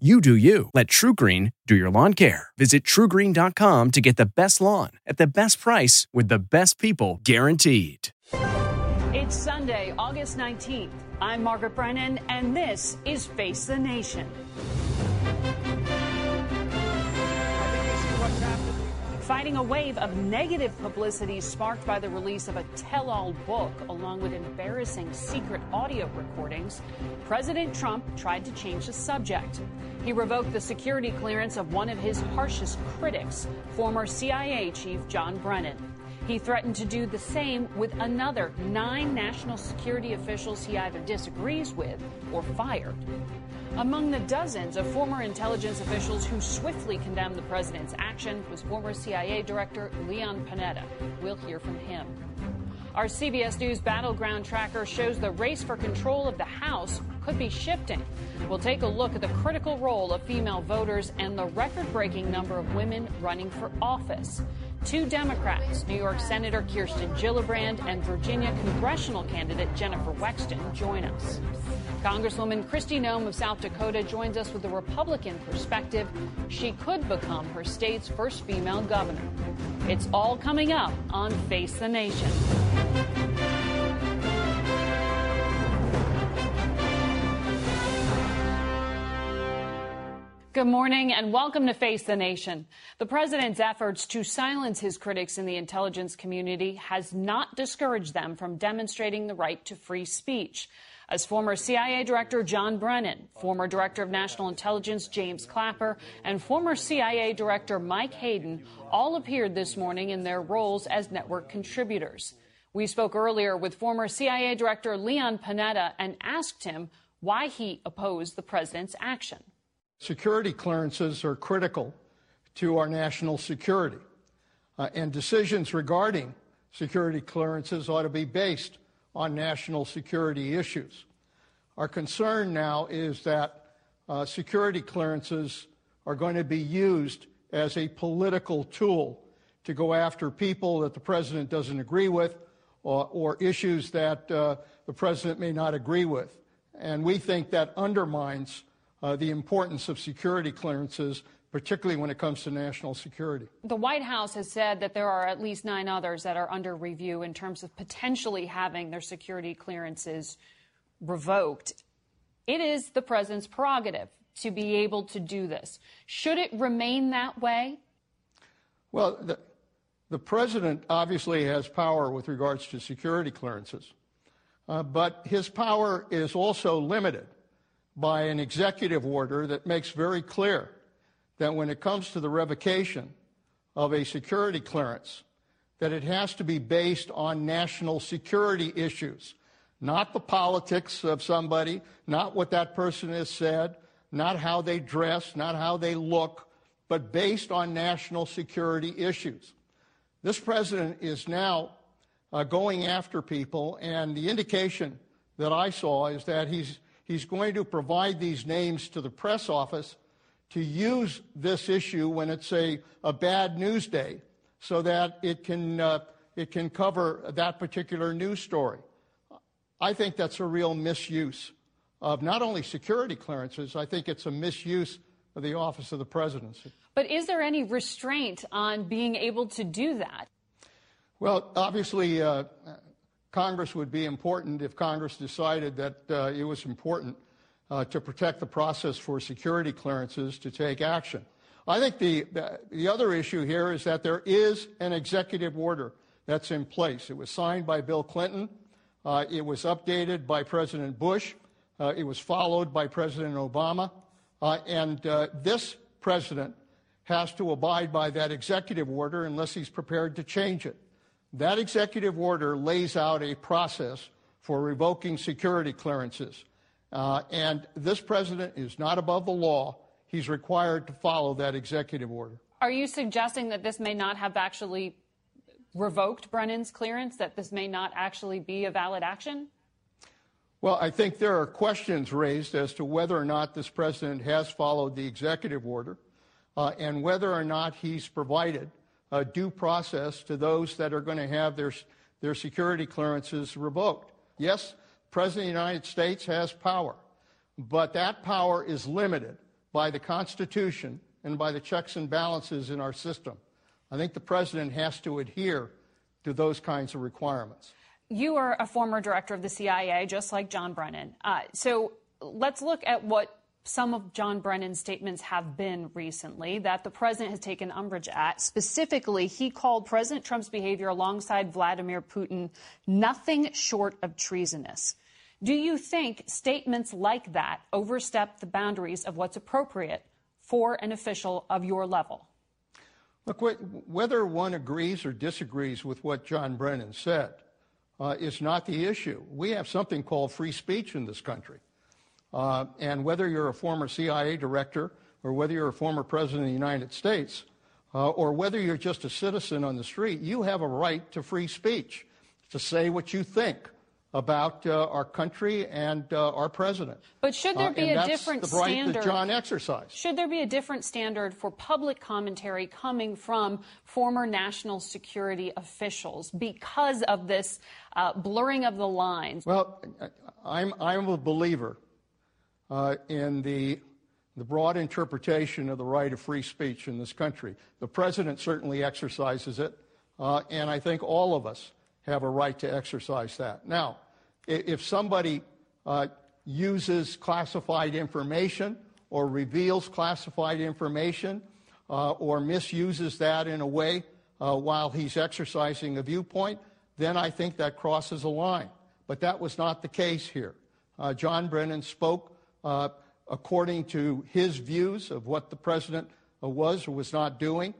You do you. Let TruGreen do your lawn care. Visit trugreen.com to get the best lawn at the best price with the best people guaranteed. It's Sunday, August 19th. I'm Margaret Brennan, and this is Face the Nation. Fighting a wave of negative publicity sparked by the release of a tell all book, along with embarrassing secret audio recordings, President Trump tried to change the subject. He revoked the security clearance of one of his harshest critics, former CIA Chief John Brennan. He threatened to do the same with another nine national security officials he either disagrees with or fired. Among the dozens of former intelligence officials who swiftly condemned the president's action was former CIA Director Leon Panetta. We'll hear from him. Our CBS News Battleground Tracker shows the race for control of the House could be shifting. We'll take a look at the critical role of female voters and the record breaking number of women running for office. Two Democrats, New York Senator Kirsten Gillibrand and Virginia congressional candidate Jennifer Wexton, join us. Congresswoman Kristi Noem of South Dakota joins us with a Republican perspective. She could become her state's first female governor. It's all coming up on Face the Nation. Good morning and welcome to Face the Nation. The president's efforts to silence his critics in the intelligence community has not discouraged them from demonstrating the right to free speech. As former CIA Director John Brennan, former Director of National Intelligence James Clapper, and former CIA Director Mike Hayden all appeared this morning in their roles as network contributors. We spoke earlier with former CIA Director Leon Panetta and asked him why he opposed the president's action. Security clearances are critical to our national security, uh, and decisions regarding security clearances ought to be based on national security issues. Our concern now is that uh, security clearances are going to be used as a political tool to go after people that the president doesn't agree with or, or issues that uh, the president may not agree with. And we think that undermines uh, the importance of security clearances, particularly when it comes to national security. The White House has said that there are at least nine others that are under review in terms of potentially having their security clearances revoked. It is the president's prerogative to be able to do this. Should it remain that way? Well, the, the president obviously has power with regards to security clearances, uh, but his power is also limited by an executive order that makes very clear that when it comes to the revocation of a security clearance, that it has to be based on national security issues, not the politics of somebody, not what that person has said, not how they dress, not how they look, but based on national security issues. This president is now uh, going after people, and the indication that I saw is that he's he's going to provide these names to the press office to use this issue when it's a, a bad news day so that it can, uh, it can cover that particular news story. I think that's a real misuse of not only security clearances, I think it's a misuse of the office of the presidency. But is there any restraint on being able to do that? Well, obviously, uh, Congress would be important if Congress decided that uh, it was important to protect the process for security clearances to take action. I think the, the other issue here is that there is an executive order that's in place. It was signed by Bill Clinton. Uh, it was updated by President Bush. Uh, it was followed by President Obama. Uh, and uh, this president has to abide by that executive order unless he's prepared to change it. That executive order lays out a process for revoking security clearances. Uh, and this president is not above the law. He's required to follow that executive order. Are you suggesting that this may not have actually revoked Brennan's clearance, that this may not actually be a valid action? Well, I think there are questions raised as to whether or not this president has followed the executive order uh, and whether or not he's provided a due process to those that are going to have their, their security clearances revoked. Yes, President of the United States has power, but that power is limited by the Constitution and by the checks and balances in our system. I think the president has to adhere to those kinds of requirements. You are a former director of the CIA, just like John Brennan. Uh, so let's look at what some of John Brennan's statements have been recently that the president has taken umbrage at. Specifically, he called President Trump's behavior alongside Vladimir Putin nothing short of treasonous. Do you think statements like that overstep the boundaries of what's appropriate for an official of your level? Look, whether one agrees or disagrees with what John Brennan said uh, is not the issue. We have something called free speech in this country. Uh, and whether you're a former CIA director or whether you're a former president of the United States uh, or whether you're just a citizen on the street, you have a right to free speech to say what you think about uh, our country and uh, our president. But should there uh, be a different the right standard? John exercised. Should there be a different standard for public commentary coming from former national security officials because of this uh, blurring of the lines? Well, I'm I'm a believer uh, in the the broad interpretation of the right of free speech in this country. The president certainly exercises it, uh, and I think all of us have a right to exercise that. Now, if somebody uh, uses classified information or reveals classified information uh, or misuses that in a way uh, while he's exercising a viewpoint, then I think that crosses a line. But that was not the case here. Uh, John Brennan spoke uh, according to his views of what the president uh, was or was not doing.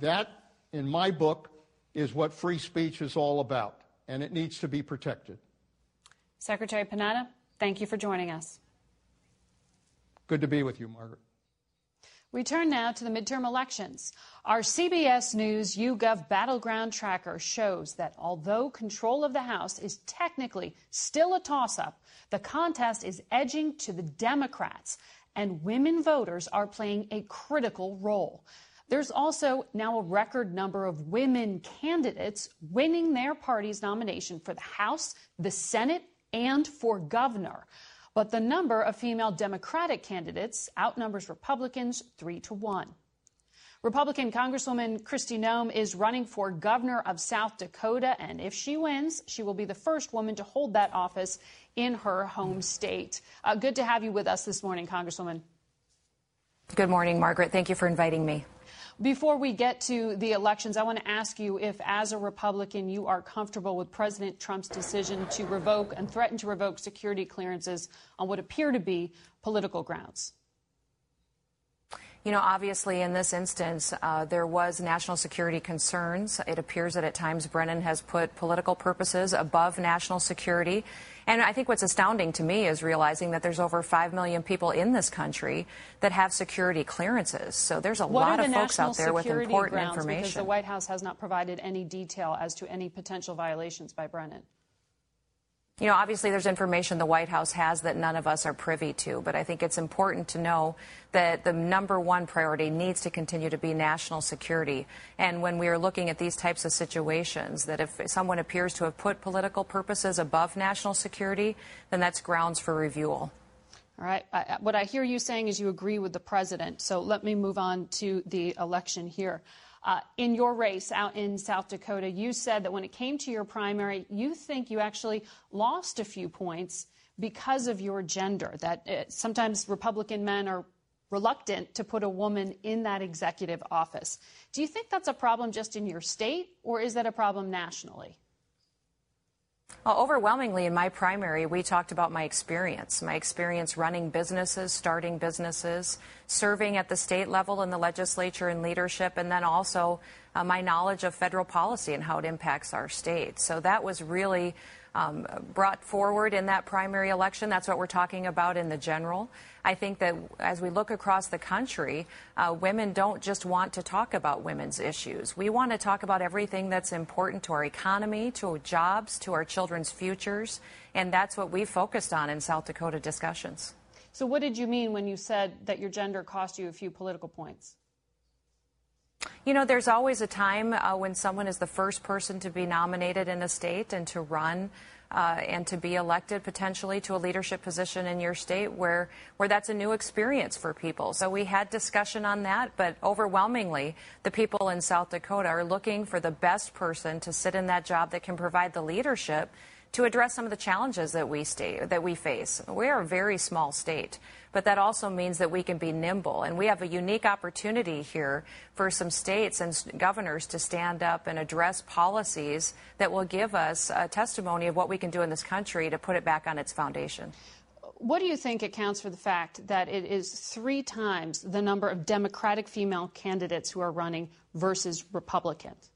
That, in my book, is what free speech is all about, and it needs to be protected. Secretary Panetta, thank you for joining us. Good to be with you, Margaret. We turn now to the midterm elections. Our CBS News YouGov Battleground Tracker shows that although control of the House is technically still a toss up, the contest is edging to the Democrats, and women voters are playing a critical role. There's also now a record number of women candidates winning their party's nomination for the House, the Senate, and for governor. But the number of female Democratic candidates outnumbers Republicans three to one. Republican Congresswoman Kristi Noem is running for governor of South Dakota, and if she wins, she will be the first woman to hold that office in her home state. Uh, good to have you with us this morning, Congresswoman. Good morning, Margaret. Thank you for inviting me. Before we get to the elections, I want to ask you if, as a Republican, you are comfortable with President Trump's decision to revoke and threaten to revoke security clearances on what appear to be political grounds. You know, obviously, in this instance, uh, there was national security concerns. It appears that at times Brennan has put political purposes above national security. And I think what's astounding to me is realizing that there's over 5 million people in this country that have security clearances. So there's a what lot of folks out there with important grounds? information. Because the White House has not provided any detail as to any potential violations by Brennan. You know, obviously there's information the White House has that none of us are privy to, but I think it's important to know that the number one priority needs to continue to be national security. And when we are looking at these types of situations, that if someone appears to have put political purposes above national security, then that's grounds for review. All right. I, what I hear you saying is you agree with the president. So let me move on to the election here. Uh, in your race out in South Dakota, you said that when it came to your primary, you think you actually lost a few points because of your gender, that uh, sometimes Republican men are reluctant to put a woman in that executive office. Do you think that's a problem just in your state, or is that a problem nationally? Well, overwhelmingly in my primary, we talked about my experience, my experience running businesses, starting businesses, serving at the state level in the legislature and leadership, and then also uh, my knowledge of federal policy and how it impacts our state. So that was really um, brought forward in that primary election. That's what we're talking about in the general. I think that as we look across the country, uh, women don't just want to talk about women's issues. We want to talk about everything that's important to our economy, to our jobs, to our children's futures, and that's what we focused on in South Dakota discussions. So, what did you mean when you said that your gender cost you a few political points? You know, there's always a time uh, when someone is the first person to be nominated in a state and to run uh, and to be elected potentially to a leadership position in your state where, where that's a new experience for people. So we had discussion on that, but overwhelmingly, the people in South Dakota are looking for the best person to sit in that job that can provide the leadership to address some of the challenges that we stay, that we face. We are a very small state, but that also means that we can be nimble, and we have a unique opportunity here for some states and governors to stand up and address policies that will give us a testimony of what we can do in this country to put it back on its foundation. What do you think accounts for the fact that it is three times the number of Democratic female candidates who are running versus Republicans?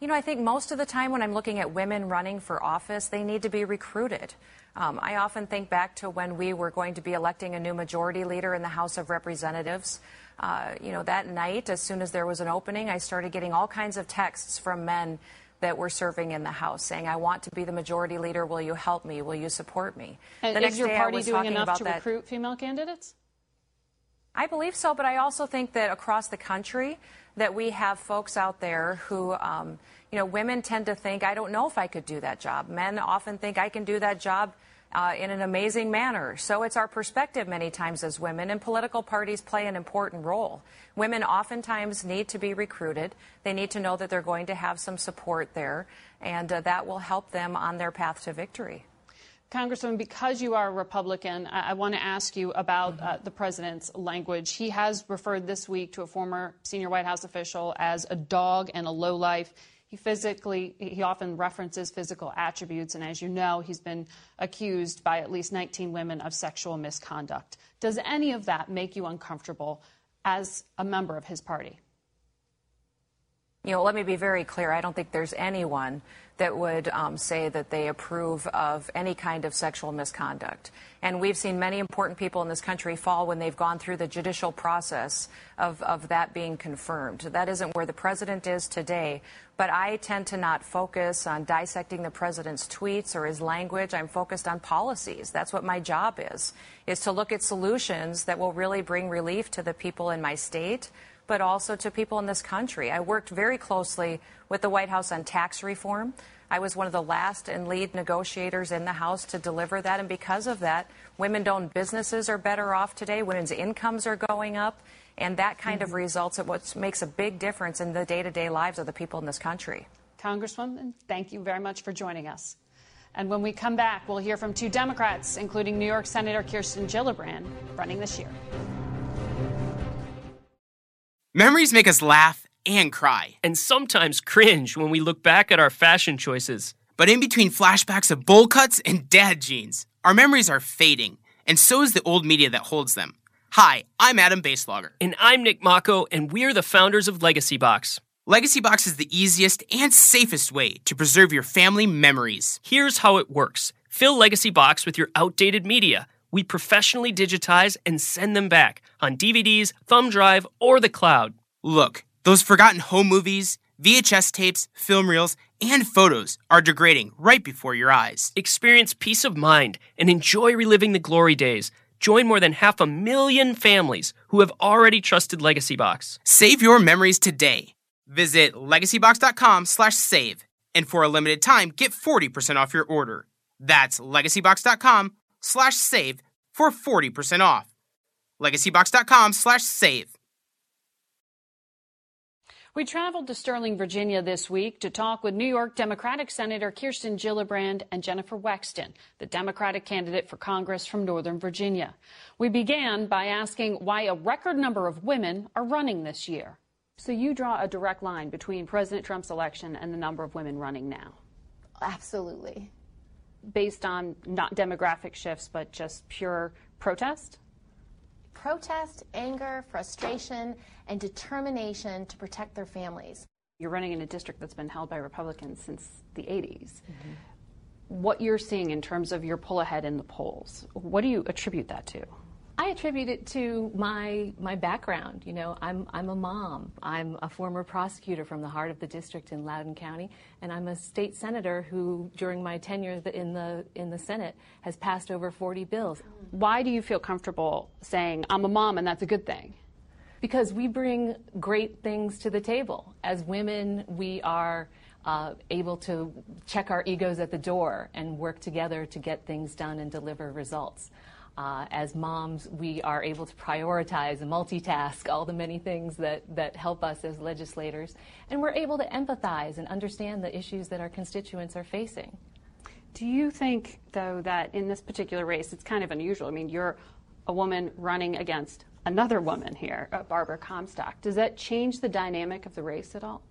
You know, I think most of the time when I'm looking at women running for office, they need to be recruited. Um, I often think back to when we were going to be electing a new majority leader in the House of Representatives. Uh, you know, that night, as soon as there was an opening, I started getting all kinds of texts from men that were serving in the House saying, I want to be the majority leader. Will you help me? Will you support me? And the is your party doing enough to that. recruit female candidates? I believe so, but I also think that across the country, that we have folks out there who, um, you know, women tend to think, I don't know if I could do that job. Men often think I can do that job uh, in an amazing manner. So it's our perspective many times as women, and political parties play an important role. Women oftentimes need to be recruited. They need to know that they're going to have some support there, and uh, that will help them on their path to victory. Congresswoman, because you are a Republican, I, I want to ask you about uh, the president's language. He has referred this week to a former senior White House official as a dog and a lowlife. He physically, he often references physical attributes, and as you know, he's been accused by at least 19 women of sexual misconduct. Does any of that make you uncomfortable as a member of his party? You know, let me be very clear. I don't think there's anyone that would um, say that they approve of any kind of sexual misconduct. And we've seen many important people in this country fall when they've gone through the judicial process of, of that being confirmed. That isn't where the president is today. But I tend to not focus on dissecting the president's tweets or his language. I'm focused on policies. That's what my job is, is to look at solutions that will really bring relief to the people in my state but also to people in this country. I worked very closely with the White House on tax reform. I was one of the last and lead negotiators in the House to deliver that. And because of that, women owned businesses are better off today. Women's incomes are going up. And that kind mm-hmm. of results in what makes a big difference in the day to day lives of the people in this country. Congresswoman, thank you very much for joining us. And when we come back, we'll hear from two Democrats, including New York Senator Kirsten Gillibrand, running this year. Memories make us laugh and cry. And sometimes cringe when we look back at our fashion choices. But in between flashbacks of bowl cuts and dad jeans, our memories are fading, and so is the old media that holds them. Hi, I'm Adam Boeselager. And I'm Nick Mako, and we're the founders of Legacy Box. Legacy Box is the easiest and safest way to preserve your family memories. Here's how it works fill Legacy Box with your outdated media we professionally digitize and send them back on DVDs, thumb drive, or the cloud. Look, those forgotten home movies, VHS tapes, film reels, and photos are degrading right before your eyes. Experience peace of mind and enjoy reliving the glory days. Join more than half a million families who have already trusted Legacy Box. Save your memories today. Visit legacybox.com/save and for a limited time get 40% off your order. That's legacybox.com slash save for 40% off. LegacyBox.com slash save. We traveled to Sterling, Virginia this week to talk with New York Democratic Senator Kirsten Gillibrand and Jennifer Wexton, the Democratic candidate for Congress from Northern Virginia. We began by asking why a record number of women are running this year. So you draw a direct line between President Trump's election and the number of women running now. Absolutely. Based on not demographic shifts, but just pure protest? Protest, anger, frustration, and determination to protect their families. You're running in a district that's been held by Republicans since the 80s. Mm-hmm. What you're seeing in terms of your pull ahead in the polls, what do you attribute that to? I attribute it to my my background. You know, I'm I'm a mom. I'm a former prosecutor from the heart of the district in Loudoun County, and I'm a state senator who, during my tenure in the in the Senate, has passed over 40 bills. Why do you feel comfortable saying I'm a mom and that's a good thing? Because we bring great things to the table. As women, we are. Uh, able to check our egos at the door and work together to get things done and deliver results. Uh, as moms, we are able to prioritize and multitask all the many things that, that help us as legislators. And we're able to empathize and understand the issues that our constituents are facing. Do you think, though, that in this particular race, it's kind of unusual? I mean, you're a woman running against another woman here, uh, Barbara Comstock. Does that change the dynamic of the race at all?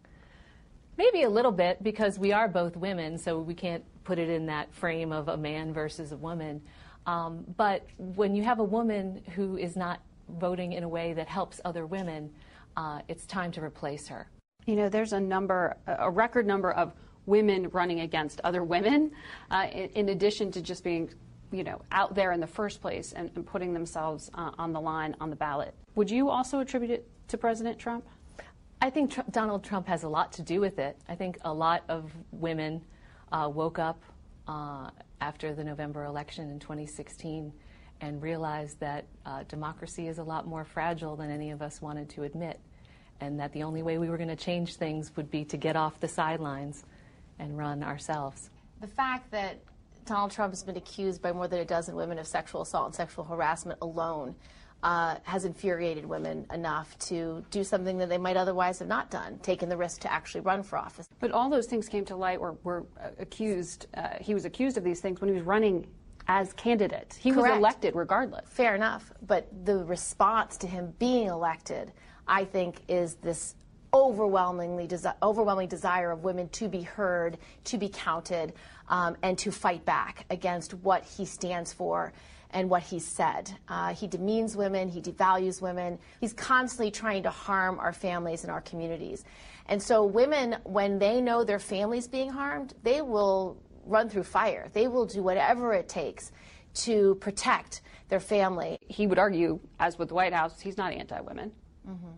Maybe a little bit because we are both women, so we can't put it in that frame of a man versus a woman. Um, but when you have a woman who is not voting in a way that helps other women, uh, it's time to replace her. You know, there's a number, a record number of women running against other women, uh, in, in, addition to just being, you know, out there in the first place and, and putting themselves uh, on the line on the ballot. Would you also attribute it to President Trump? I think Tr- Donald Trump has a lot to do with it. I think a lot of women uh, woke up uh, after the November election in 2016 and realized that uh, democracy is a lot more fragile than any of us wanted to admit, and that the only way we were going to change things would be to get off the sidelines and run ourselves. The fact that Donald Trump has been accused by more than a dozen women of sexual assault and sexual harassment alone uh, has infuriated women enough to do something that they might otherwise have not done, taken the risk to actually run for office. But all those things came to light or were uh, accused, uh, he was accused of these things when he was running as candidate. He Correct. was elected regardless. Fair enough. But the response to him being elected, I think, is this overwhelmingly desi- overwhelming desire of women to be heard, to be counted, um, and to fight back against what he stands for and what he said. Uh, he demeans women, he devalues women. He's constantly trying to harm our families and our communities. And so, women, when they know their family's being harmed, they will run through fire. They will do whatever it takes to protect their family. He would argue, as with the White House, he's not anti women. Mm-hmm.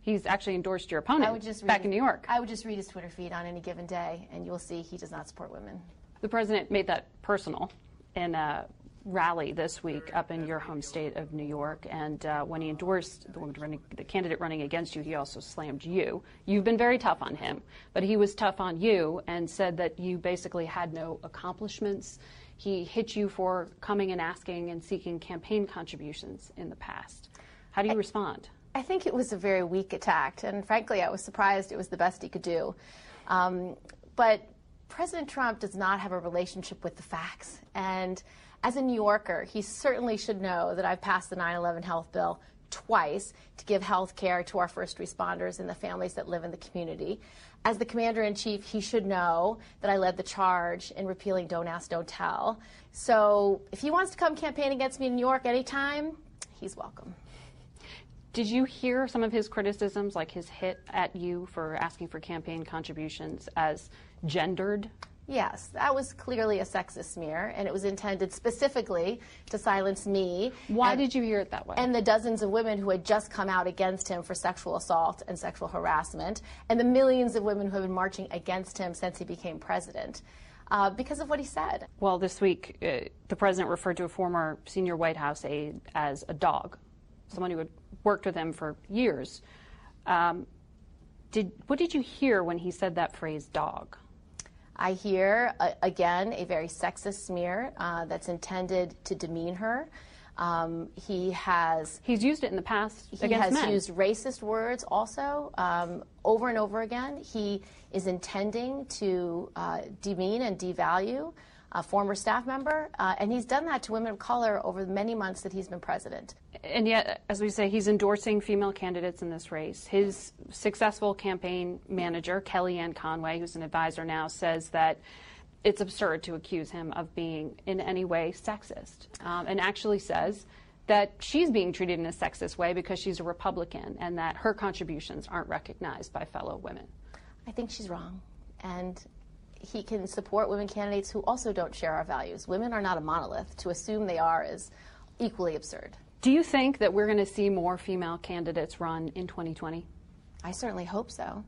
He's actually endorsed your opponent I would just back in New York. I would just read his Twitter feed on any given day, and you'll see he does not support women. The president made that personal in a rally this week up in your home state of New York, and uh, when he endorsed the woman running, the candidate running against you, he also slammed you. You've been very tough on him, but he was tough on you and said that you basically had no accomplishments. He hit you for coming and asking and seeking campaign contributions in the past. How do you I, respond? I think it was a very weak attack, and frankly, I was surprised it was the best he could do. Um, but President Trump does not have a relationship with the facts, and as a New Yorker, he certainly should know that I've passed the 9 11 health bill twice to give health care to our first responders and the families that live in the community. As the commander in chief, he should know that I led the charge in repealing Don't Ask, Don't Tell. So if he wants to come campaign against me in New York anytime, he's welcome. Did you hear some of his criticisms, like his hit at you for asking for campaign contributions, as gendered? Yes, that was clearly a sexist smear, and it was intended specifically to silence me. Why and, did you hear it that way? And the dozens of women who had just come out against him for sexual assault and sexual harassment, and the millions of women who have been marching against him since he became president. Uh, because of what he said. Well, this week, uh, the president referred to a former senior White House aide as a dog, someone who had worked with him for years. Um, did, what did you hear when he said that phrase, dog? I hear, uh, again, a very sexist smear uh, that's intended to demean her. Um, he has. He's used it in the past. He has men. used racist words also um, over and over again. He is intending to uh, demean and devalue a former staff member, uh, and he's done that to women of color over the many months that he's been president. And yet, as we say, he's endorsing female candidates in this race. His successful campaign manager, Kellyanne Conway, who's an advisor now, says that it's absurd to accuse him of being in any way sexist, um, and actually says that she's being treated in a sexist way because she's a Republican and that her contributions aren't recognized by fellow women. I think she's wrong. And he can support women candidates who also don't share our values. Women are not a monolith. To assume they are is equally absurd. Do you think that we're going to see more female candidates run in 2020? I certainly hope so.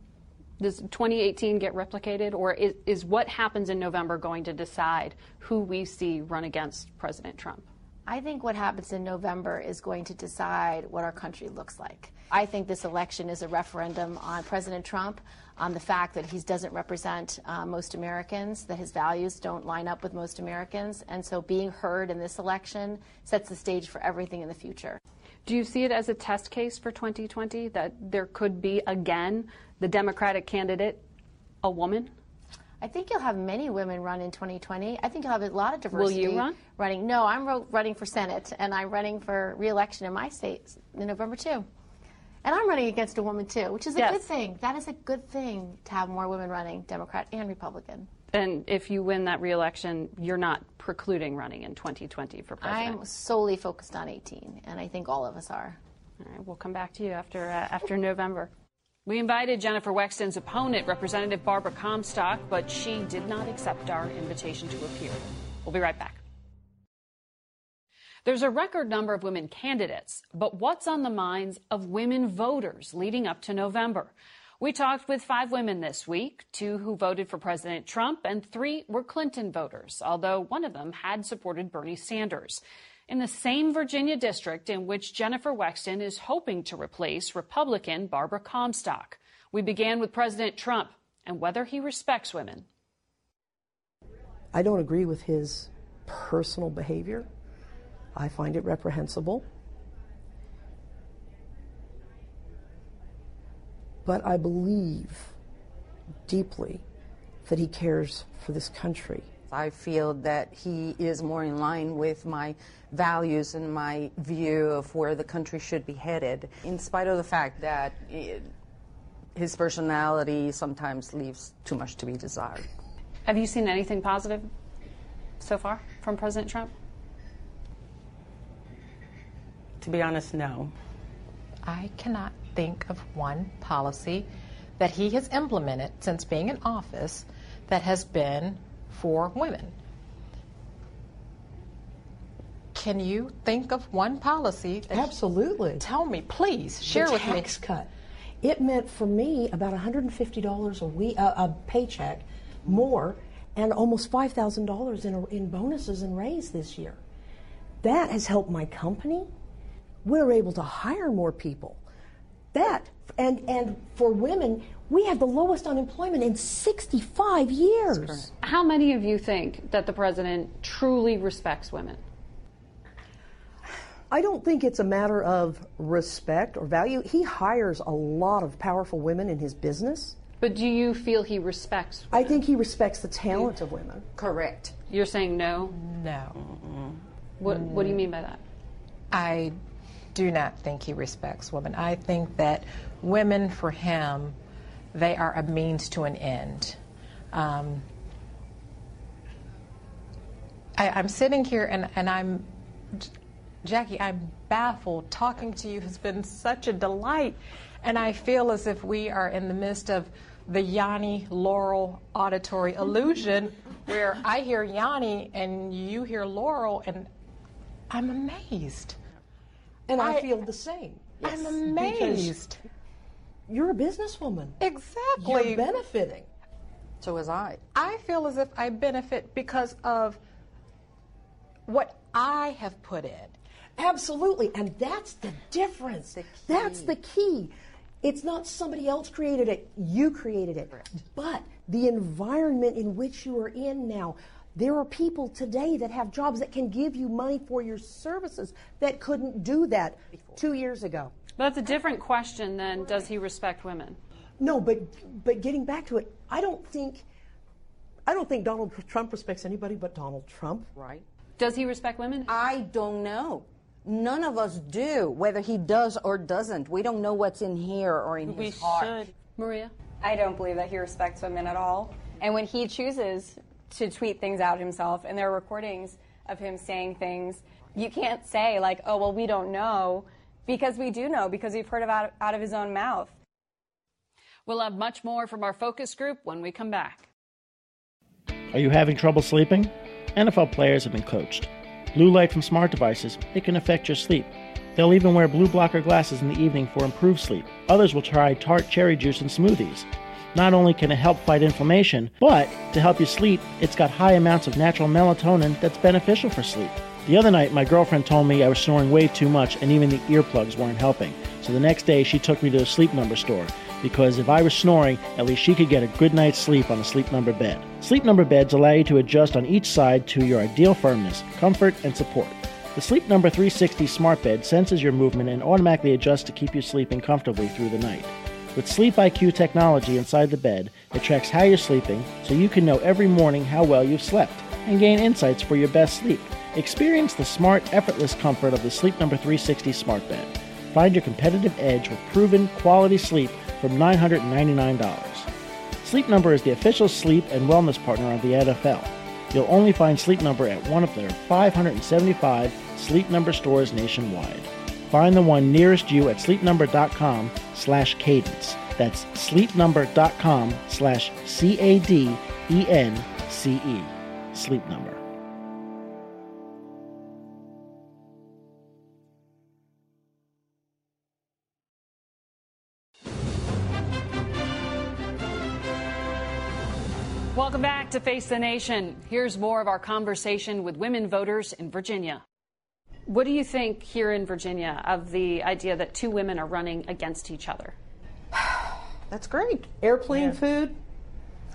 Does 2018 get replicated, or is, is what happens in November going to decide who we see run against President Trump? I think what happens in November is going to decide what our country looks like. I think this election is a referendum on President Trump, on the fact that he doesn't represent uh, most Americans, that his values don't line up with most Americans, and so being heard in this election sets the stage for everything in the future. Do you see it as a test case for 2020 that there could be again the Democratic candidate a woman? I think you'll have many women run in 2020. I think you'll have a lot of diversity. Will you run? Running? No, I'm ro- running for Senate, and I'm running for re-election in my state in November too. And I'm running against a woman too, which is a Yes. good thing. That is a good thing to have more women running, Democrat and Republican. And if you win that reelection, you're not precluding running in 2020 for president. I'm solely focused on 18, and I think all of us are. All right, we'll come back to you after uh, after November. We invited Jennifer Wexton's opponent, Representative Barbara Comstock, but she did not accept our invitation to appear. We'll be right back. There's a record number of women candidates, but what's on the minds of women voters leading up to November? We talked with five women this week, two who voted for President Trump and three were Clinton voters, although one of them had supported Bernie Sanders. In the same Virginia district in which Jennifer Wexton is hoping to replace Republican Barbara Comstock. We began with President Trump and whether he respects women. I don't agree with his personal behavior. I find it reprehensible. But I believe deeply that he cares for this country. I feel that he is more in line with my values and my view of where the country should be headed, in spite of the fact that it, his personality sometimes leaves too much to be desired. Have you seen anything positive so far from President Trump? To be honest, no. I cannot think of one policy that he has implemented since being in office that has been for women. Can you think of one policy? That Absolutely. Tell me, please. Share the with me. tax cut. It meant for me about $150 a week, uh, a paycheck more, and almost $5,000 in, a- in bonuses and raise this year. That has helped my company. We're able to hire more people. That and and for women, we have the lowest unemployment in 65 years. How many of you think that the president truly respects women? I don't think it's a matter of respect or value. He hires a lot of powerful women in his business. But do you feel he respects? women? I think he respects the talent of women. Correct. You're saying no? No. What What do you mm. mean by that? I do not think he respects women. I think that women, for him, they are a means to an end. Um, I, I'm sitting here and, and I'm, Jackie, I'm baffled. Talking to you has been such a delight. And I feel as if we are in the midst of the Yanni Laurel auditory illusion where I hear Yanni and you hear Laurel, and I'm amazed. And I, I- feel the same. I'm amazed. You're a businesswoman. Exactly. You're benefiting. So is I. I feel as if I benefit because of what I have put in. Absolutely. And that's the difference. That's the key. It's not somebody else created it, you created it. But the environment in which you are in now, there are people today that have jobs that can give you money for your services that couldn't do that two years ago. That's a different question than does he respect women? No, but but getting back to it, I don't think I don't think Donald Trump respects anybody but Donald Trump. Right. Does he respect women? I don't know. None of us do, whether he does or doesn't. We don't know what's in here or in We his heart. should. Maria? I don't believe that he respects women at all. And when he chooses to tweet things out himself, and there are recordings of him saying things. You can't say, like, oh, well, we don't know, because we do know, because we've heard about out of his own mouth. We'll have much more from our focus group when we come back. Are you having trouble sleeping? NFL players have been coached. Blue light from smart devices, it can affect your sleep. They'll even wear blue blocker glasses in the evening for improved sleep. Others will try tart cherry juice and smoothies. Not only can it help fight inflammation, but to help you sleep, it's got high amounts of natural melatonin that's beneficial for sleep. The other night, my girlfriend told me I was snoring way too much and even the earplugs weren't helping. So the next day, she took me to a sleep number store because if I was snoring, at least she could get a good night's sleep on a sleep number bed. Sleep number beds allow you to adjust on each side to your ideal firmness, comfort, and support. The Sleep Number 360 smart bed senses your movement and automatically adjusts to keep you sleeping comfortably through the night. With SleepIQ technology inside the bed, it tracks how you're sleeping so you can know every morning how well you've slept and gain insights for your best sleep. Experience the smart, effortless comfort of the Sleep Number 360 smart bed. Find your competitive edge with proven quality sleep from $999. Sleep Number is the official sleep and wellness partner of the NFL. You'll only find Sleep Number at one of their 575 Sleep Number stores nationwide. Find the one nearest you at sleepnumber.com slash cadence. That's sleepnumber.com slash C-A-D-E-N-C-E. Sleep Number. Welcome back to Face the Nation. Here's more of our conversation with women voters in Virginia. What do you think here in Virginia of the idea that two women are running against each other? That's great. Airplane food,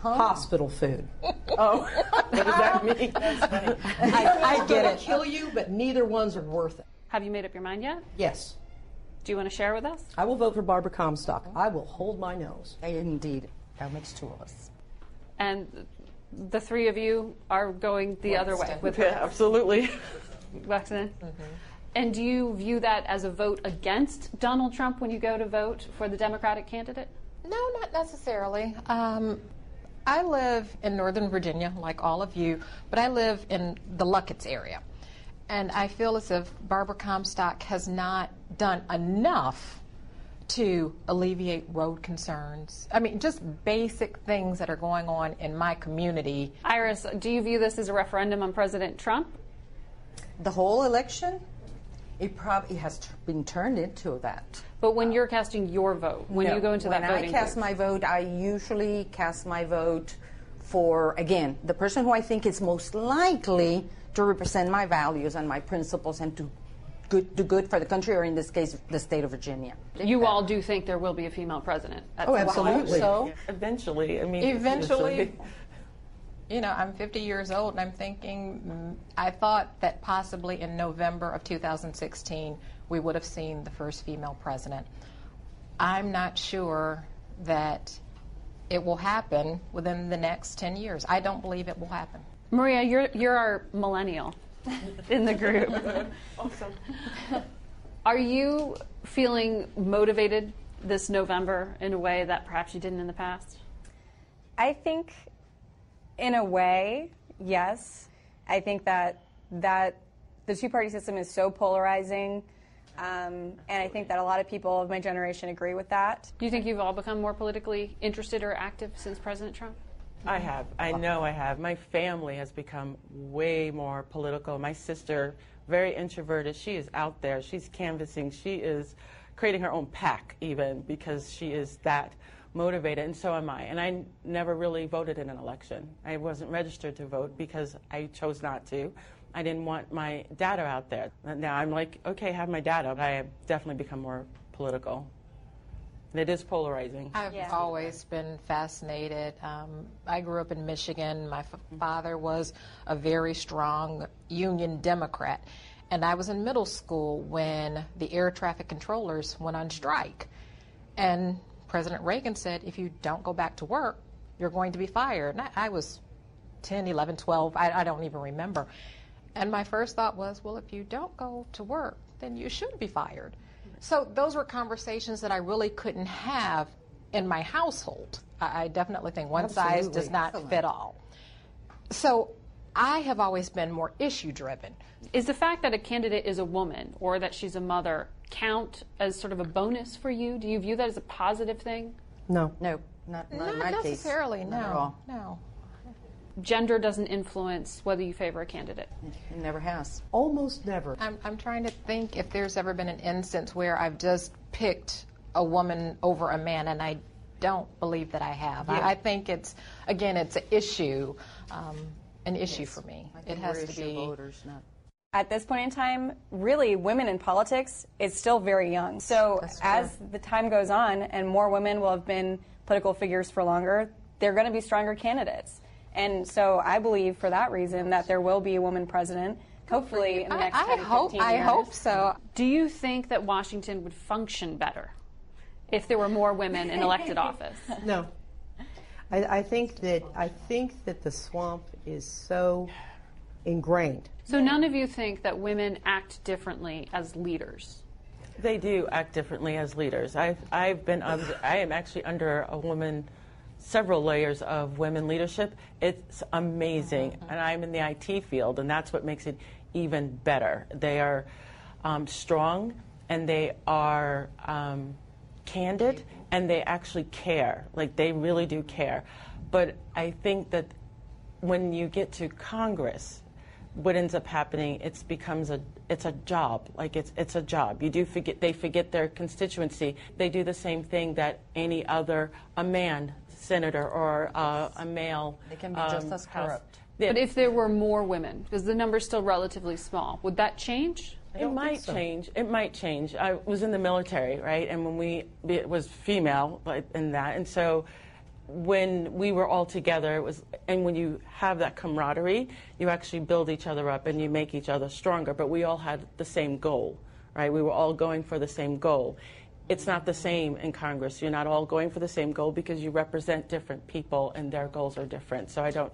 hospital food. Oh, what does that mean? I, I get it. Kill you, but neither ones are worth it. Have you made up your mind yet? Yes. Do you want to share with us? I will vote for Barbara Comstock. I will hold my nose. Indeed. That makes two of us. And the three of you are going the other way with her. Yeah, absolutely. Wexton. And do you view that as a vote against Donald Trump when you go to vote for the Democratic candidate? No, not necessarily. Um, I live in Northern Virginia, like all of you, but I live in the Lucketts area. And I feel as if Barbara Comstock has not done enough to alleviate road concerns. I mean, just basic things that are going on in my community. Iris, do you view this as a referendum on President Trump? The whole election, it probably has t- been turned into that. But when you're casting your vote, when No. you go into when that voting when I cast booth, my vote, I usually cast my vote for again the person who I think is most likely to represent my values and my principles and to good, do good for the country, or in this case, the state of Virginia. you all do think there will be a female president. at Oh, some point. absolutely. So, Eventually, I mean, eventually, you know, I'm 50 years old and I'm thinking, mm, I thought that possibly in November of 2016 we would have seen the first female president. I'm not sure that it will happen within the next 10 years. I don't believe it will happen. Maria, you're you're our millennial in the group. awesome. Are you feeling motivated this November in a way that perhaps you didn't in the past? I think, in a way, yes. I think that that the two-party system is so polarizing, um, and I think that a lot of people of my generation agree with that. Do you think you've all become more politically interested or active since President Trump? I have. I know I have. My family has become way more political. My sister, very introverted, she is out there. She's canvassing. She is creating her own PAC, even because she is that motivated, and so am I. And I n- never really voted in an election. I wasn't registered to vote because I chose not to. I didn't want my data out there. Now I'm like, okay, have my data. But I have definitely become more political. And it is polarizing. I've always been fascinated. Um, I grew up in Michigan. My f- father was a very strong Union Democrat. And I was in middle school when the air traffic controllers went on strike. And President Reagan said, if you don't go back to work, you're going to be fired. And I, I was 10, 11, 12, I, I don't even remember. And my first thought was, well, if you don't go to work, then you should be fired. So those were conversations that I really couldn't have in my household. I, I definitely think one size does not Excellent. fit all. So I have always been more issue driven. Is the fact that a candidate is a woman or that she's a mother count as sort of a bonus for you? Do you view that as a positive thing? No. No, not, not, Not in my case. necessarily, Not at no. all. No. Gender doesn't influence whether you favor a candidate. It never has. Almost never. I'm, I'm trying to think if there's ever been an instance where I've just picked a woman over a man, and I don't believe that I have. Yeah. I, I think it's, again, it's an issue, um, an issue Yes. for me. I It has we're to issue be. voters, not At this point in time, really, women in politics is still very young. So as the time goes on and more women will have been political figures for longer, they're going to be stronger candidates. And so I believe for that reason that there will be a woman president, hopefully in the next I 10 hope. 15 I hope so. Do you think that Washington would function better if there were more women in elected office? No. I, I think that I think that the swamp is so ingrained. So none of you think that women act differently as leaders? They do act differently as leaders. I've, I've been, I am actually under a woman, several layers of women leadership. It's amazing. And I'm in the IT field, and that's what makes it even better. They are um, strong, and they are um, candid, and they actually care. Like, they really do care. But I think that when you get to Congress, what ends up happening, it becomes a it's a job. Like it's it's a job. You do forget they forget their constituency. They do the same thing that any other a man senator or uh, a male. They can be just um, as House- corrupt. Yeah, But if there were more women, because the number's still relatively small, would that change? It might change. It might change. I was in the military, right? And when we it was female but in that, and so when we were all together, it was, and when you have that camaraderie, you actually build each other up and you make each other stronger. But we all had the same goal, right? We were all going for the same goal. It's not the same in Congress. You're not all going for the same goal because you represent different people and their goals are different. So I don't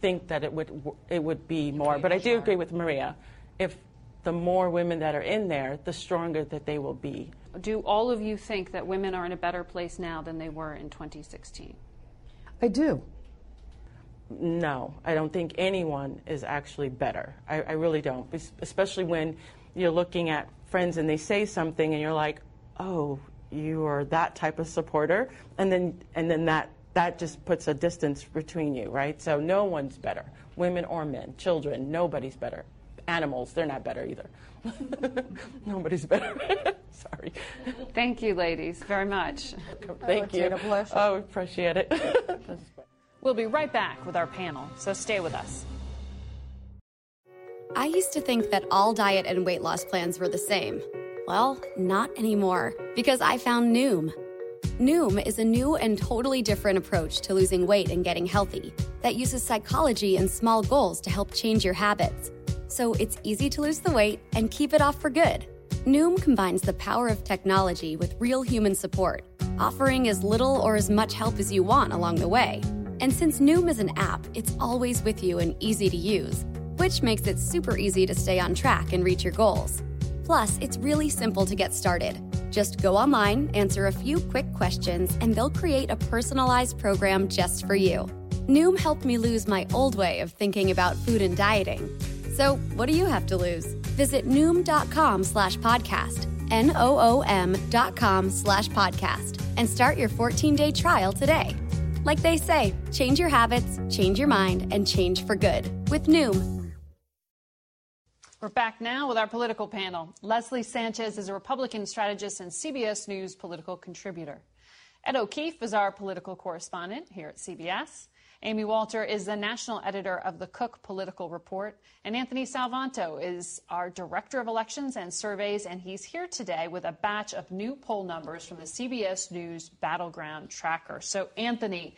think that it would it would be more. But I do agree with Maria. If the more women that are in there, the stronger that they will be. Do all of you think that women are in a better place now than they were in 2016? I do. No, I don't think anyone is actually better. I, I really don't, especially when you're looking at friends and they say something and you're like, oh, you are that type of supporter, and then and then that that just puts a distance between you, right? So no one's better, women or men, children, nobody's better. Animals, they're not better either. Nobody's better. Sorry. Thank you, ladies, very much. Thank oh, it's you. been a pleasure. Oh, appreciate it. We'll be right back with our panel, so stay with us. I used to think that all diet and weight loss plans were the same. Well, not anymore, because I found Noom. Noom is a new and totally different approach to losing weight and getting healthy that uses psychology and small goals to help change your habits. So it's easy to lose the weight and keep it off for good. Noom combines the power of technology with real human support, offering as little or as much help as you want along the way. And since Noom is an app, it's always with you and easy to use, which makes it super easy to stay on track and reach your goals. Plus, it's really simple to get started. Just go online, answer a few quick questions, and they'll create a personalized program just for you. Noom helped me lose my old way of thinking about food and dieting. So, what do you have to lose? Visit Noom.com slash podcast, N O O M dot com slash podcast, and start your 14 day trial today. Like they say, change your habits, change your mind, and change for good with Noom. We're back now with our political panel. Leslie Sanchez is a Republican strategist and CBS News political contributor. Ed O'Keefe is our political correspondent here at CBS. Amy Walter is the national editor of the Cook Political Report. And Anthony Salvanto is our director of elections and surveys. And he's here today with a batch of new poll numbers from the CBS News Battleground Tracker. So, Anthony,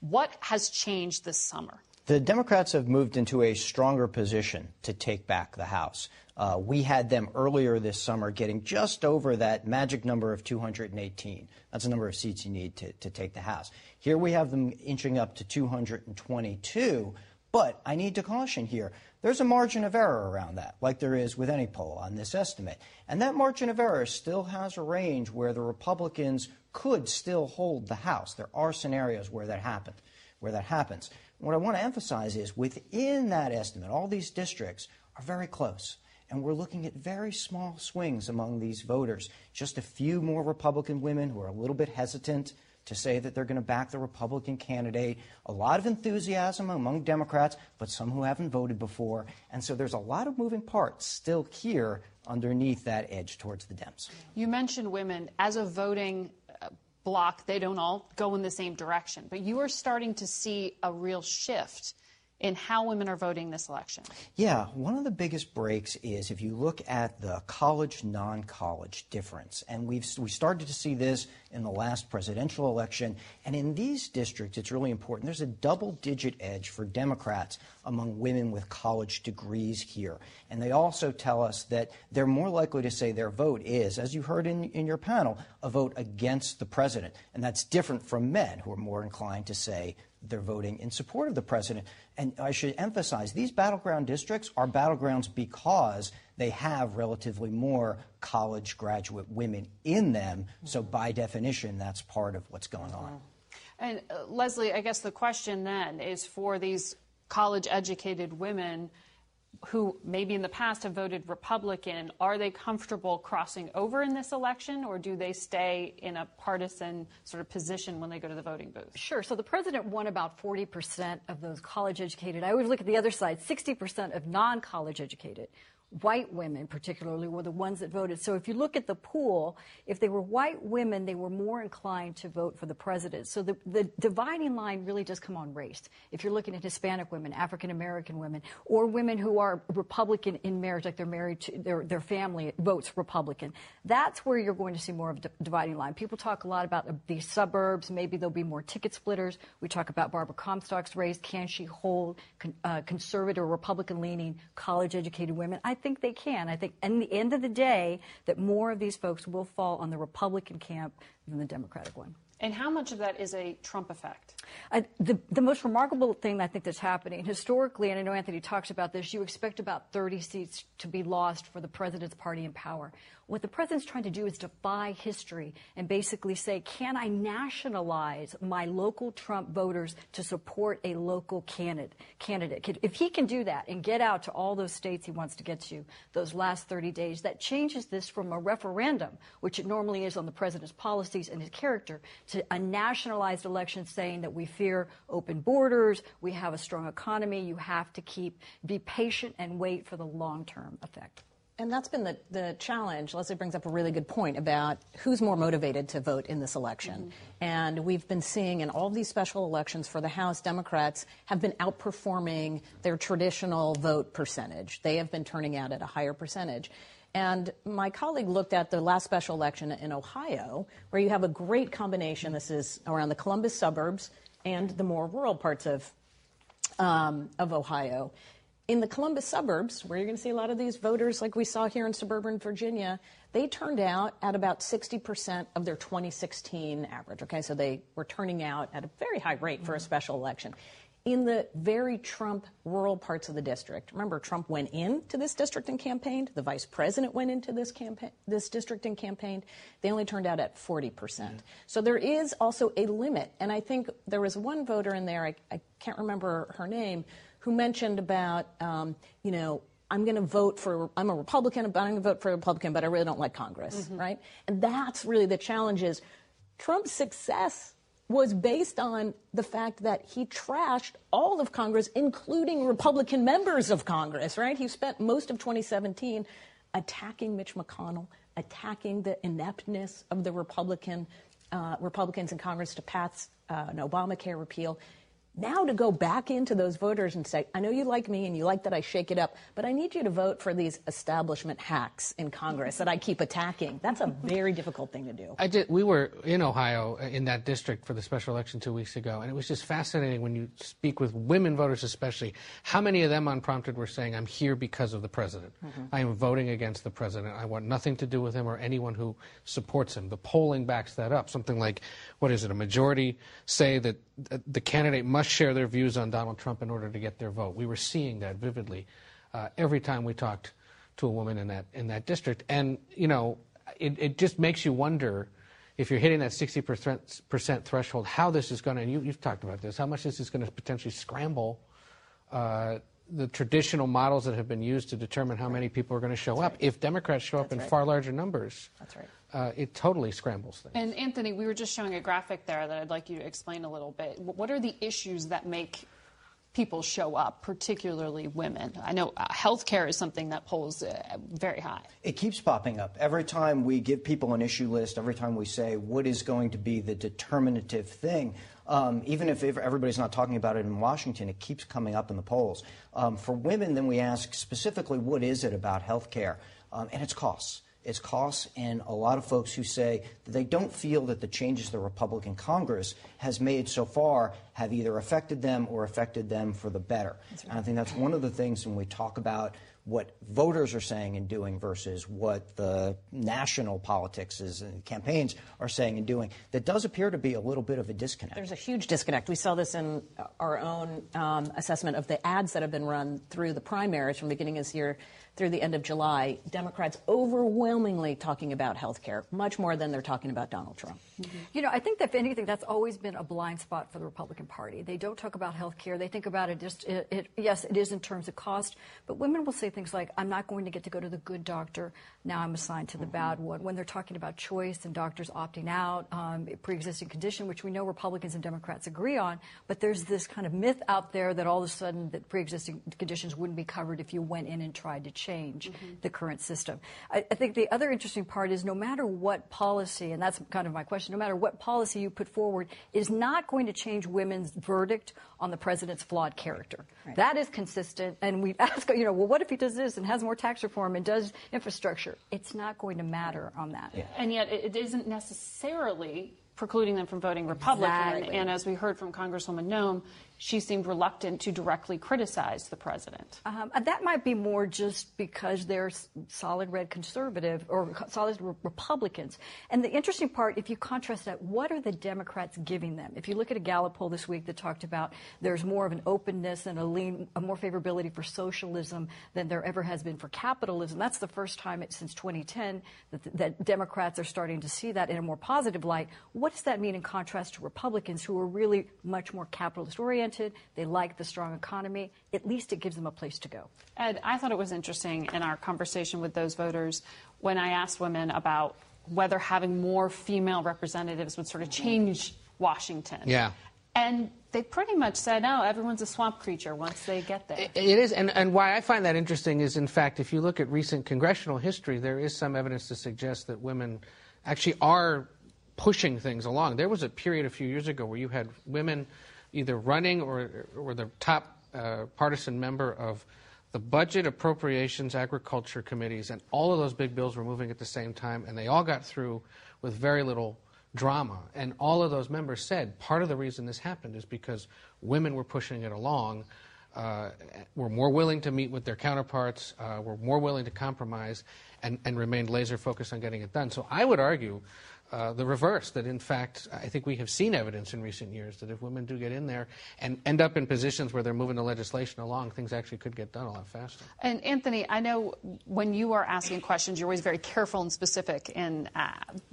what has changed this summer? The Democrats have moved into a stronger position to take back the House. Uh, we had them earlier this summer getting just over that magic number of 218. That's the number of seats you need to, to take the House. Here we have them inching up to 222. But I need to caution here there's a margin of error around that, like there is with any poll on this estimate. And that margin of error still has a range where the Republicans could still hold the House. There are scenarios where that happens. Where that happens. What I want to emphasize is within that estimate, all these districts are very close. And we're looking at very small swings among these voters. Just a few more Republican women who are a little bit hesitant to say that they're going to back the Republican candidate. A lot of enthusiasm among Democrats, but some who haven't voted before. And so there's a lot of moving parts still here underneath that edge towards the Dems. You mentioned women as a voting uh, bloc, they don't all go in the same direction, but you are starting to see a real shift in how women are voting this election? Yeah, one of the biggest breaks is if you look at the college non college difference. And we've we started to see this in the last presidential election. And in these districts, it's really important. There's a double digit edge for Democrats among women with college degrees here. And they also tell us that they're more likely to say their vote is, as you heard in, in your panel, a vote against the president. And that's different from men who are more inclined to say they're voting in support of the president. And I should emphasize these battleground districts are battlegrounds because they have relatively more college graduate women in them. So, by definition, that's part of what's going on. And uh, Leslie, I guess the question then is for these college educated women who maybe in the past have voted Republican, are they comfortable crossing over in this election, or do they stay in a partisan sort of position when they go to the voting booth? Sure. So the president won about 40% of those college educated. I would look at the other side 60% of non college educated white women particularly were the ones that voted. So if you look at the pool, if they were white women, they were more inclined to vote for the president. So the, the dividing line really does come on race. If you're looking at Hispanic women, African American women, or women who are Republican in marriage, like they're married to their, their family votes Republican, that's where you're going to see more of a dividing line. People talk a lot about the suburbs. Maybe there'll be more ticket splitters. We talk about Barbara Comstock's race. Can she hold con, uh, conservative, Republican leaning, college educated women? I think they can. I think, in the end of the day, that more of these folks will fall on the Republican camp than the Democratic one. And how much of that is a Trump effect? Uh, the, the most remarkable thing I think that's happening historically, and I know Anthony talks about this, you expect about 30 seats to be lost for the president's party in power. What the president's trying to do is defy history and basically say, can I nationalize my local Trump voters to support a local candidate? If he can do that and get out to all those states he wants to get to those last 30 days, that changes this from a referendum, which it normally is on the president's policies and his character, to a nationalized election saying that we fear open borders, we have a strong economy, you have to keep, be patient and wait for the long-term effect. And that's been the, the challenge. Leslie brings up a really good point about who's more motivated to vote in this election. Mm-hmm. And we've been seeing in all these special elections for the House, Democrats have been outperforming their traditional vote percentage. They have been turning out at a higher percentage. And my colleague looked at the last special election in Ohio, where you have a great combination. This is around the Columbus suburbs and the more rural parts of, um, of Ohio in the Columbus suburbs, where you're going to see a lot of these voters, like we saw here in suburban Virginia, they turned out at about 60% of their 2016 average. Okay, so they were turning out at a very high rate for a mm-hmm. special election. In the very Trump rural parts of the district, remember Trump went into this district and campaigned. The vice president went into this campaign, this district and campaigned. They only turned out at 40 percent. Mm-hmm. So there is also a limit, and I think there was one voter in there. I, I can't remember her name who mentioned about, um, you know, I'm going to vote for, I'm a Republican, but I'm going to vote for a Republican, but I really don't like Congress, mm-hmm. right? And that's really the challenge is Trump's success was based on the fact that he trashed all of Congress, including Republican members of Congress, right? He spent most of 2017 attacking Mitch McConnell, attacking the ineptness of the Republican uh, Republicans in Congress to pass uh, an Obamacare repeal. Now to go back into those voters and say, I know you like me and you like that I shake it up, but I need you to vote for these establishment hacks in Congress that I keep attacking. That's a very difficult thing to do. I did. We were in Ohio uh, in that district for the special election two weeks ago, and it was just fascinating when you speak with women voters, especially, how many of them unprompted were saying, I'm here because of the president. Mm-hmm. I am voting against the president. I want nothing to do with him or anyone who supports him. The polling backs that up. Something like, what is it, a majority say that the candidate must share their views on Donald Trump in order to get their vote. We were seeing that vividly uh, every time we talked to a woman in that in that district, and you know, it, it just makes you wonder if you're hitting that 60% threshold, how this is going to, you, have talked about this, how much this is going to potentially scramble uh, the traditional models that have been used to determine how many people are going to show That's up. Right. If Democrats show That's up in right. far larger numbers, That's right. Uh, it totally scrambles things. And Anthony, we were just showing a graphic there that I'd like you to explain a little bit. What are the issues that make people show up, particularly women? I know uh, healthcare is something that polls uh, very high. It keeps popping up. Every time we give people an issue list, every time we say what is going to be the determinative thing, um, even if everybody's not talking about it in Washington, it keeps coming up in the polls. Um, for women, then we ask specifically what is it about health care? Um, and it's costs. It's costs, and a lot of folks who say that they don't feel that the changes the Republican Congress has made so far have either affected them or affected them for the better. Right. And I think that's one of the things when we talk about what voters are saying and doing versus what the national politics is and campaigns are saying and doing. That does appear to be a little bit of a disconnect. There's a huge disconnect. We saw this in our own um, assessment of the ads that have been run through the primaries from the beginning of this year through the end of July. Democrats overwhelmingly talking about health care, much more than they're talking about Donald Trump. Mm-hmm. You know, I think that if anything, that's always been a blind spot for the Republican Party. They don't talk about health care. They think about it just, it, it, yes, it is in terms of cost, but women will say things like, I'm not going to get to go to the good doctor. Now I'm assigned to the mm-hmm. bad one. When they're talking about choice and doctors opting out, um, pre existing condition, which we know Republicans and Democrats agree on, but there's this kind of myth out there that all of a sudden that pre existing conditions wouldn't be covered if you went in and tried to change mm-hmm. the current system. I, I think the other interesting part is no matter what policy, and that's kind of my question, no matter what policy you put forward, is not going to change women's verdict on the president's flawed character. Right. That is consistent, and we ask, you know, well, what if he does this and has more tax reform and does infrastructure? It's not going to matter on that. Yeah. And yet, it isn't necessarily precluding them from voting Republican. Exactly. And as we heard from Congresswoman Noem, she seemed reluctant to directly criticize the president. Um, that might be more just because they're solid red conservative or solid re- Republicans. And the interesting part, if you contrast that, what are the Democrats giving them? If you look at a Gallup poll this week that talked about there's more of an openness and a lean, a more favorability for socialism than there ever has been for capitalism. That's the first time it, since 2010 that, that Democrats are starting to see that in a more positive light. What does that mean in contrast to Republicans who are really much more capitalist oriented? They like the strong economy. At least it gives them a place to go. Ed, I thought it was interesting in our conversation with those voters when I asked women about whether having more female representatives would sort of change Washington. Yeah. And they pretty much said, no, everyone's a swamp creature once they get there. It is. And, and why I find that interesting is, in fact, if you look at recent congressional history, there is some evidence to suggest that women actually are pushing things along. There was a period a few years ago where you had women either running or, or the top uh, partisan member of the budget, appropriations, agriculture committees, and all of those big bills were moving at the same time, and they all got through with very little drama. And all of those members said part of the reason this happened is because women were pushing it along, uh, were more willing to meet with their counterparts, uh, were more willing to compromise, and, and remained laser focused on getting it done. So I would argue uh, the reverse, that in fact, I think we have seen evidence in recent years that if women do get in there and end up in positions where they're moving the legislation along, things actually could get done a lot faster. And Anthony, I know when you are asking questions, you're always very careful and specific in uh,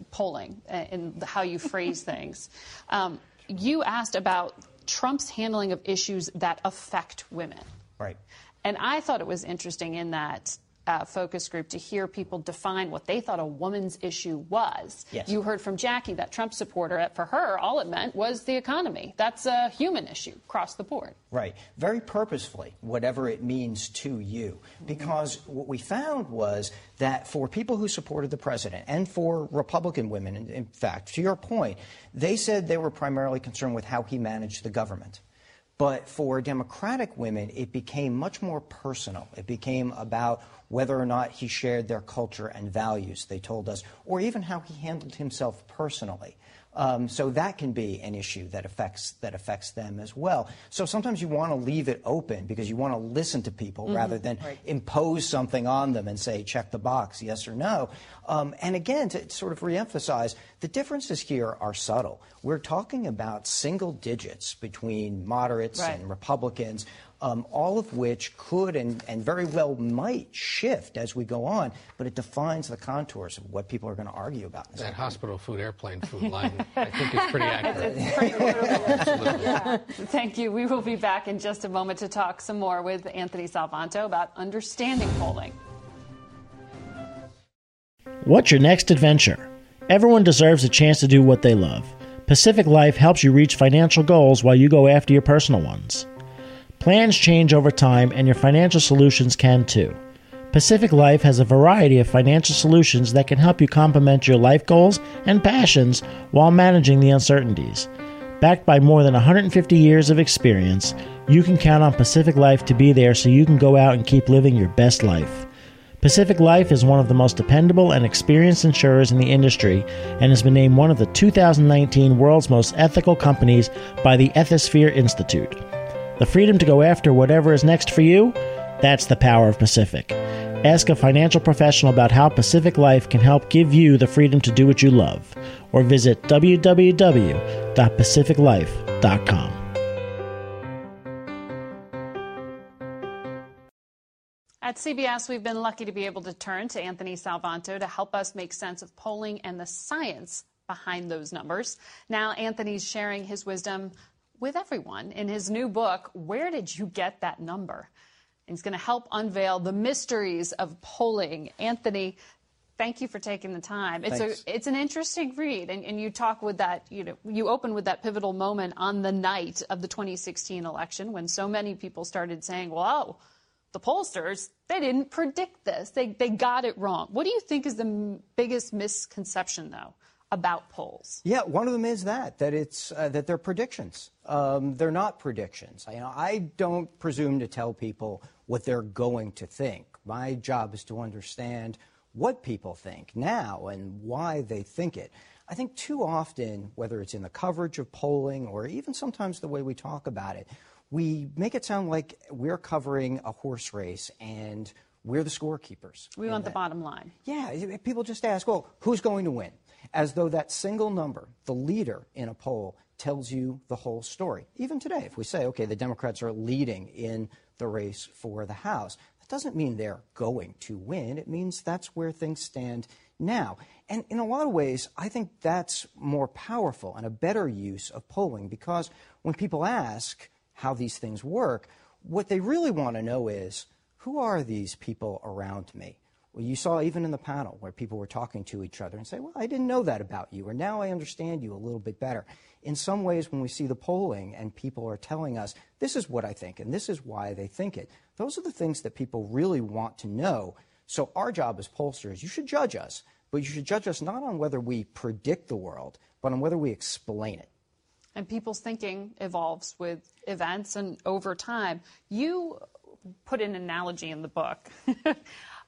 polling, and how you phrase things. Um, you asked about Trump's handling of issues that affect women. Right. And I thought it was interesting in that uh, focus group to hear people define what they thought a woman's issue was. Yes. You heard from Jackie, that Trump supporter. For her, all it meant was the economy. That's a human issue across the board. Right. Very purposefully, whatever it means to you. Because what we found was that for people who supported the president and for Republican women, in, in fact, to your point, they said they were primarily concerned with how he managed the government. But for Democratic women, it became much more personal. It became about whether or not he shared their culture and values, they told us, or even how he handled himself personally. Um, so that can be an issue that affects that affects them as well. So sometimes you want to leave it open because you want to listen to people mm-hmm. rather than right. impose something on them and say check the box yes or no. Um, and again, to sort of reemphasize, the differences here are subtle. We're talking about single digits between moderates right. and Republicans. Um, all of which could and, and very well might shift as we go on, but it defines the contours of what people are going to argue about. That hospital food, airplane food line, I think is pretty accurate. It's pretty yeah. Thank you. We will be back in just a moment to talk some more with Anthony Salvanto about understanding polling. What's your next adventure? Everyone deserves a chance to do what they love. Pacific Life helps you reach financial goals while you go after your personal ones. Plans change over time, and your financial solutions can too. Pacific Life has a variety of financial solutions that can help you complement your life goals and passions while managing the uncertainties. Backed by more than 150 years of experience, you can count on Pacific Life to be there so you can go out and keep living your best life. Pacific Life is one of the most dependable and experienced insurers in the industry and has been named one of the 2019 world's most ethical companies by the Ethisphere Institute. The freedom to go after whatever is next for you? That's the power of Pacific. Ask a financial professional about how Pacific Life can help give you the freedom to do what you love, or visit www.pacificlife.com. At CBS, we've been lucky to be able to turn to Anthony Salvanto to help us make sense of polling and the science behind those numbers. Now, Anthony's sharing his wisdom with everyone in his new book, Where Did You Get That Number? And he's going to help unveil the mysteries of polling. Anthony, thank you for taking the time. It's Thanks. a it's an interesting read, and, and you talk with that. You know, you open with that pivotal moment on the night of the 2016 election when so many people started saying, "Well, the pollsters they didn't predict this. They they got it wrong." What do you think is the m- biggest misconception, though, about polls? Yeah, one of them is that that it's uh, that they're predictions. Um, they're not predictions. I, you know, I don't presume to tell people what they're going to think. My job is to understand what people think now and why they think it. I think too often, whether it's in the coverage of polling or even sometimes the way we talk about it, we make it sound like we're covering a horse race and we're the scorekeepers. We want the bottom line. Yeah, people just ask, well, who's going to win? As though that single number, the leader in a poll, tells you the whole story. Even today, if we say, okay, the Democrats are leading in the race for the House, that doesn't mean they're going to win. It means that's where things stand now. And in a lot of ways, I think that's more powerful and a better use of polling because when people ask how these things work, what they really want to know is who are these people around me? Well, you saw even in the panel where people were talking to each other and say, Well, I didn't know that about you, or now I understand you a little bit better. In some ways, when we see the polling and people are telling us, This is what I think and this is why they think it, those are the things that people really want to know. So, our job as pollsters, you should judge us, but you should judge us not on whether we predict the world, but on whether we explain it. And people's thinking evolves with events and over time. You put an analogy in the book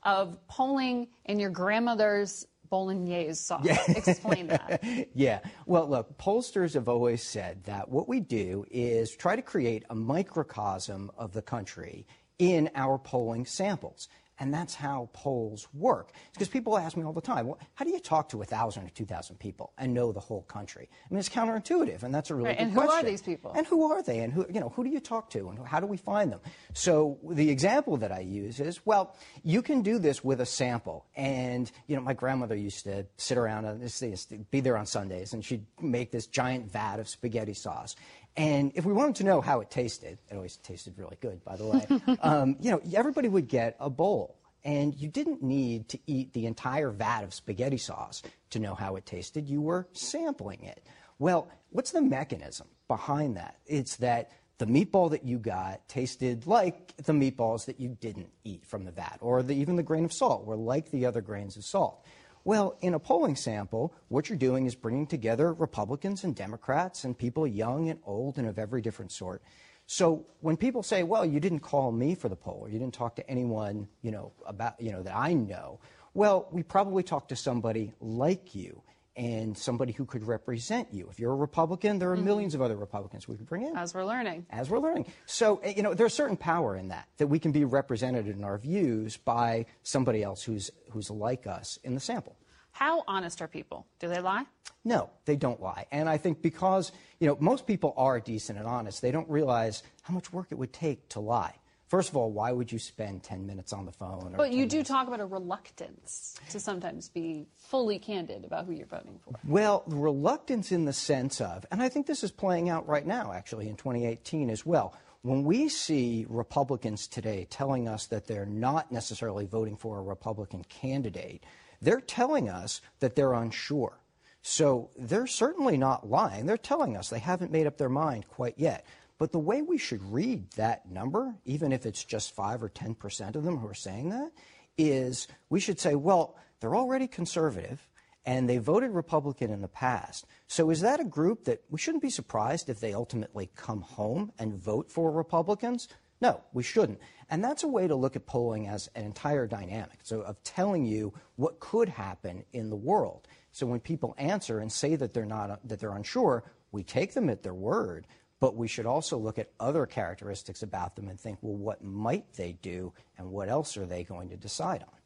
of polling in your grandmother's bolognese sauce. Yeah. Explain that. yeah. Well, look, pollsters have always said that what we do is try to create a microcosm of the country in our polling samples. And that's how polls work. Because people ask me all the time, well, how do you talk to 1,000 or 2,000 people and know the whole country? I mean, it's counterintuitive, and that's a really Right, good and who are these people? And who are they? And who, you know, who do you talk to? And how do we find them? So the example that I use is, well, you can do this with a sample. And, you know, my grandmother used to sit around and be there on Sundays, and she'd make this giant vat of spaghetti sauce. And if we wanted to know how it tasted, it always tasted really good, by the way, um, you know, everybody would get a bowl. And you didn't need to eat the entire vat of spaghetti sauce to know how it tasted. You were sampling it. Well, what's the mechanism behind that? It's that the meatball that you got tasted like the meatballs that you didn't eat from the vat, or the, even the grain of salt were like the other grains of salt. Well, in a polling sample, what you're doing is bringing together Republicans and Democrats and people young and old and of every different sort. So when people say, "Well, you didn't call me for the poll, or you didn't talk to anyone, you know, about, you know, that I know," well, we probably talked to somebody like you and somebody who could represent you. If you're a Republican, there are millions of other Republicans we could bring in. As we're learning. As we're learning. So, eh, you know, there's certain power in that, that we can be represented in our views by somebody else who's, who's like us in the sample. How honest are people? Do they lie? No, they don't lie. And I think because, you know, most people are decent and honest, they don't realize how much work it would take to lie. First of all, why would you spend 10 minutes on the phone? But you do talk about a reluctance to sometimes be fully candid about who you're voting for. Well, reluctance in the sense of, and I think this is playing out right now, actually, in 2018 as well. When we see Republicans today telling us that they're not necessarily voting for a Republican candidate, they're telling us that they're unsure. So they're certainly not lying. They're telling us they haven't made up their mind quite yet. But the way we should read that number, even if it's just 5 or 10% of them who are saying that, is we should say, well, they're already conservative and they voted Republican in the past. So is that a group that we shouldn't be surprised if they ultimately come home and vote for Republicans? No, we shouldn't. And that's a way to look at polling as an entire dynamic, so of telling you what could happen in the world. So when people answer and say that they're not that they're unsure, we take them at their word, but we should also look at other characteristics about them and think, well, what might they do and what else are they going to decide on?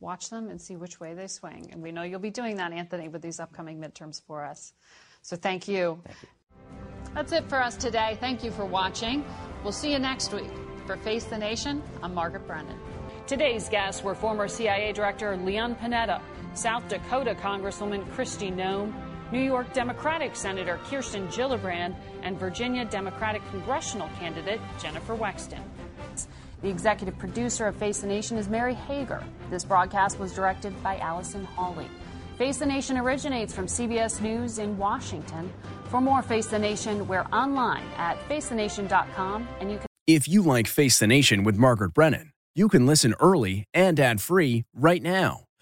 Watch them and see which way they swing. And we know you'll be doing that, Anthony, with these upcoming midterms for us. So thank you. Thank you. That's it for us today. Thank you for watching. We'll see you next week. For Face the Nation, I'm Margaret Brennan. Today's guests were former CIA Director Leon Panetta, South Dakota Congresswoman Kristi Noem, New York Democratic Senator Kirsten Gillibrand, and Virginia Democratic congressional candidate Jennifer Wexton. The executive producer of Face the Nation is Mary Hager. This broadcast was directed by Allison Hawley. Face the Nation originates from CBS News in Washington. For more Face the Nation, we're online at facethenation.com and you can If you like Face the Nation with Margaret Brennan, you can listen early and ad-free right now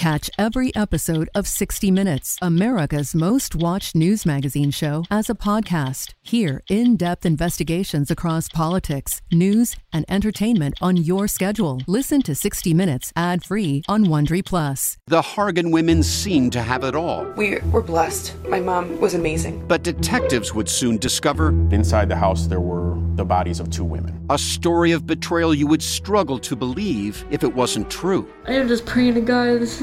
Catch every episode of 60 Minutes, America's most watched news magazine show, as a podcast. Hear in depth investigations across politics, news, and entertainment on your schedule. Listen to 60 Minutes ad free on Wondery Plus. The Hargan women seemed to have it all. We were blessed. My mom was amazing. But detectives would soon discover inside the house there were the bodies of two women. A story of betrayal you would struggle to believe if it wasn't true. I am just praying to God, this